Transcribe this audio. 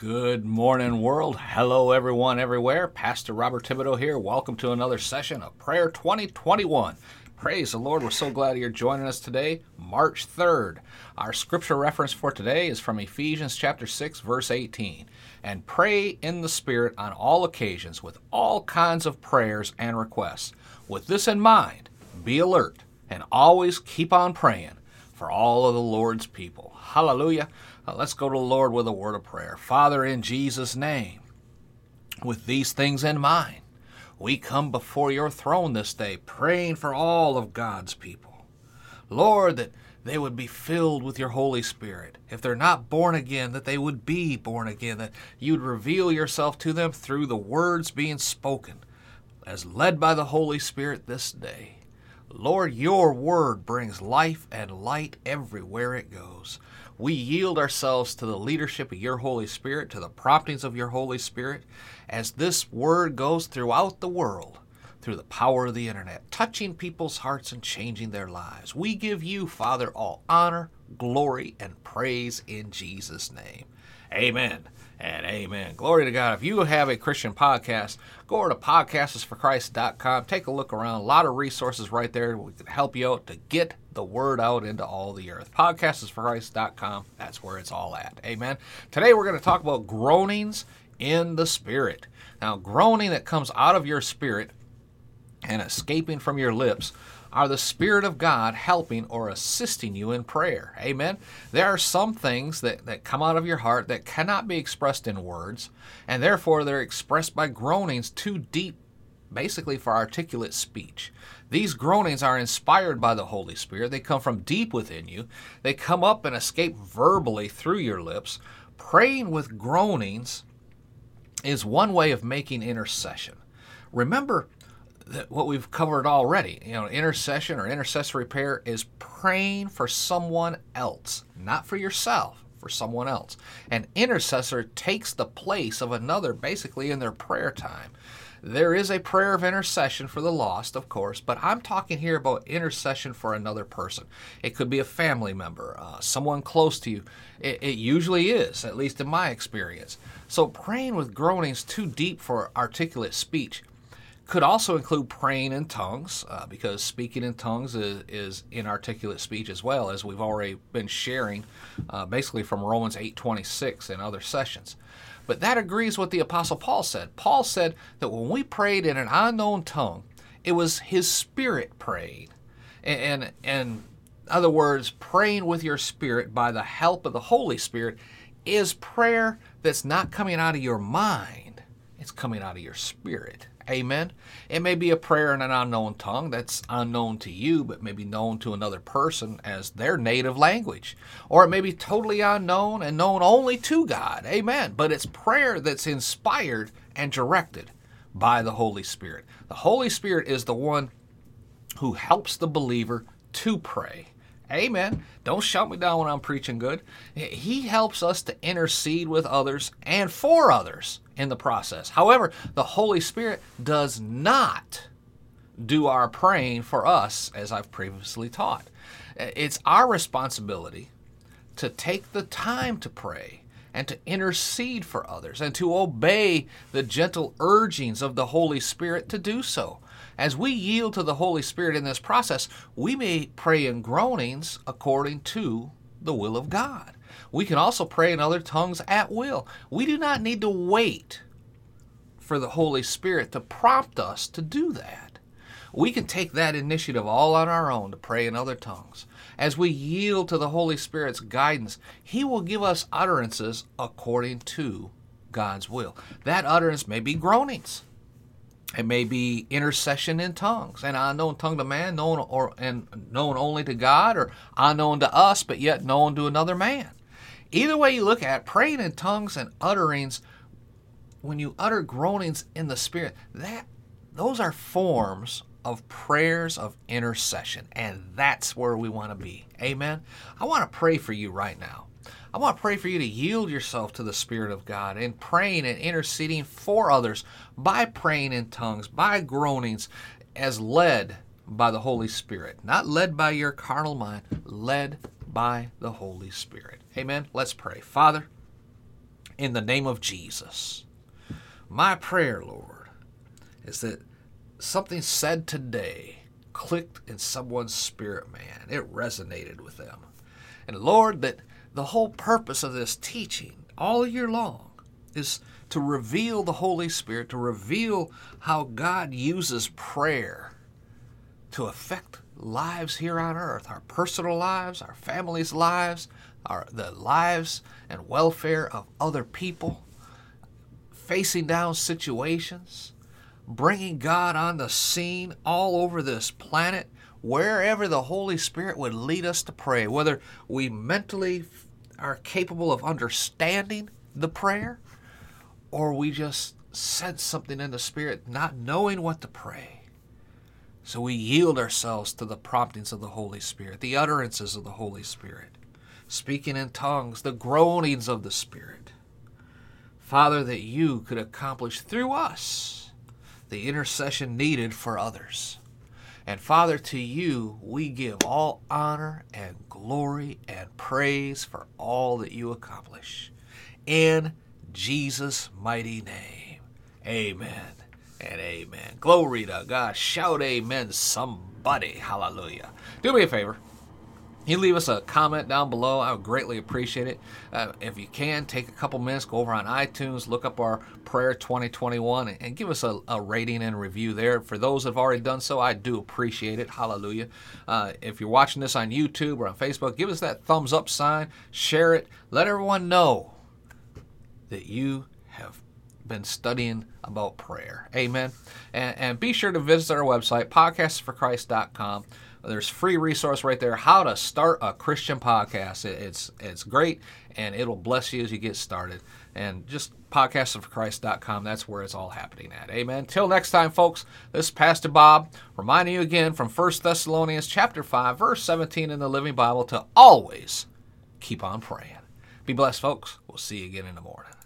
Good morning, world. Hello, everyone, everywhere. Pastor Robert Thibodeau here. Welcome to another session of Prayer 2021. Praise the Lord. We're so glad you're joining us today, March 3rd. Our scripture reference for today is from Ephesians chapter 6, verse 18. And pray in the Spirit on all occasions with all kinds of prayers and requests. With this in mind, be alert and always keep on praying for all of the Lord's people. Hallelujah. Uh, let's go to the Lord with a word of prayer. Father, in Jesus' name, with these things in mind, we come before your throne this day praying for all of God's people. Lord, that they would be filled with your Holy Spirit. If they're not born again, that they would be born again, that you'd reveal yourself to them through the words being spoken, as led by the Holy Spirit this day. Lord, your word brings life and light everywhere it goes. We yield ourselves to the leadership of your Holy Spirit, to the promptings of your Holy Spirit, as this word goes throughout the world through the power of the internet, touching people's hearts and changing their lives. We give you, Father, all honor, glory, and praise in Jesus' name. Amen and amen. Glory to God. If you have a Christian podcast, go over to podcastsforchrist.com. Take a look around. A lot of resources right there. We can help you out to get the word out into all the earth. Podcastsforchrist.com. That's where it's all at. Amen. Today we're going to talk about groanings in the spirit. Now, groaning that comes out of your spirit and escaping from your lips are the Spirit of God helping or assisting you in prayer. Amen. There are some things that, that come out of your heart that cannot be expressed in words, and therefore they're expressed by groanings too deep, basically, for articulate speech. These groanings are inspired by the Holy Spirit. They come from deep within you. They come up and escape verbally through your lips. Praying with groanings is one way of making intercession. Remember, what we've covered already. You know, intercession or intercessory prayer is praying for someone else, not for yourself, for someone else. An intercessor takes the place of another basically in their prayer time. There is a prayer of intercession for the lost, of course, but I'm talking here about intercession for another person. It could be a family member, uh, someone close to you. It, it usually is, at least in my experience. So praying with groanings too deep for articulate speech could also include praying in tongues, uh, because speaking in tongues is, is, inarticulate speech as well, as we've already been sharing, uh, basically from Romans 8:26 and other sessions. But that agrees with the Apostle Paul said. Paul said that when we prayed in an unknown tongue, it was his spirit praying, and and, and other words, praying with your spirit by the help of the Holy Spirit is prayer that's not coming out of your mind; it's coming out of your spirit. Amen. It may be a prayer in an unknown tongue that's unknown to you, but may be known to another person as their native language. Or it may be totally unknown and known only to God. Amen. But it's prayer that's inspired and directed by the Holy Spirit. The Holy Spirit is the one who helps the believer to pray. Amen. Don't shout me down when I'm preaching good. He helps us to intercede with others and for others in the process. However, the Holy Spirit does not do our praying for us, as I've previously taught. It's our responsibility to take the time to pray and to intercede for others and to obey the gentle urgings of the Holy Spirit to do so. As we yield to the Holy Spirit in this process, we may pray in groanings according to the will of God. We can also pray in other tongues at will. We do not need to wait for the Holy Spirit to prompt us to do that. We can take that initiative all on our own to pray in other tongues. As we yield to the Holy Spirit's guidance, He will give us utterances according to God's will. That utterance may be groanings. It may be intercession in tongues, an unknown tongue to man, known or and known only to God, or unknown to us, but yet known to another man. Either way you look at it, praying in tongues and utterings, when you utter groanings in the spirit, that those are forms of prayers of intercession, and that's where we want to be. Amen. I want to pray for you right now. I want to pray for you to yield yourself to the Spirit of God in praying and interceding for others by praying in tongues, by groanings, as led by the Holy Spirit. Not led by your carnal mind, led by the Holy Spirit. Amen. Let's pray. Father, in the name of Jesus. My prayer, Lord, is that something said today clicked in someone's spirit, man. It resonated with them. And Lord, that the whole purpose of this teaching all year long is to reveal the Holy Spirit, to reveal how God uses prayer to affect lives here on earth, our personal lives, our families' lives, our the lives and welfare of other people, facing down situations, bringing God on the scene all over this planet, wherever the Holy Spirit would lead us to pray, whether we mentally are capable of understanding the prayer or we just sense something in the Spirit, not knowing what to pray. So we yield ourselves to the promptings of the Holy Spirit, the utterances of the Holy Spirit, speaking in tongues, the groanings of the Spirit. Father, that you could accomplish through us the intercession needed for others. And Father, to you we give all honor and glory and praise for all that you accomplish. In Jesus' mighty name. Amen and amen. Glory to God. Shout amen, somebody. Hallelujah. Do me a favor. You leave us a comment down below. I would greatly appreciate it. Uh, if you can, take a couple minutes, go over on iTunes, look up our Prayer 2021, and, give us a, a, rating and review there. For those that have already done so, I do appreciate it. Hallelujah. Uh, if you're watching this on YouTube or on Facebook, give us that thumbs up sign, share it, let everyone know that you have been studying about prayer. Amen. And, and be sure to visit our website, podcastsforchrist.com. There's free resource right there, how to start a Christian podcast. It, it's it's great, and it'll bless you as you get started. And just podcastsforchrist.com, that's where it's all happening at. Amen. Till next time, folks, this is Pastor Bob reminding you again from 1 Thessalonians chapter 5, verse 17 in the Living Bible to always keep on praying. Be blessed, folks. We'll see you again in the morning.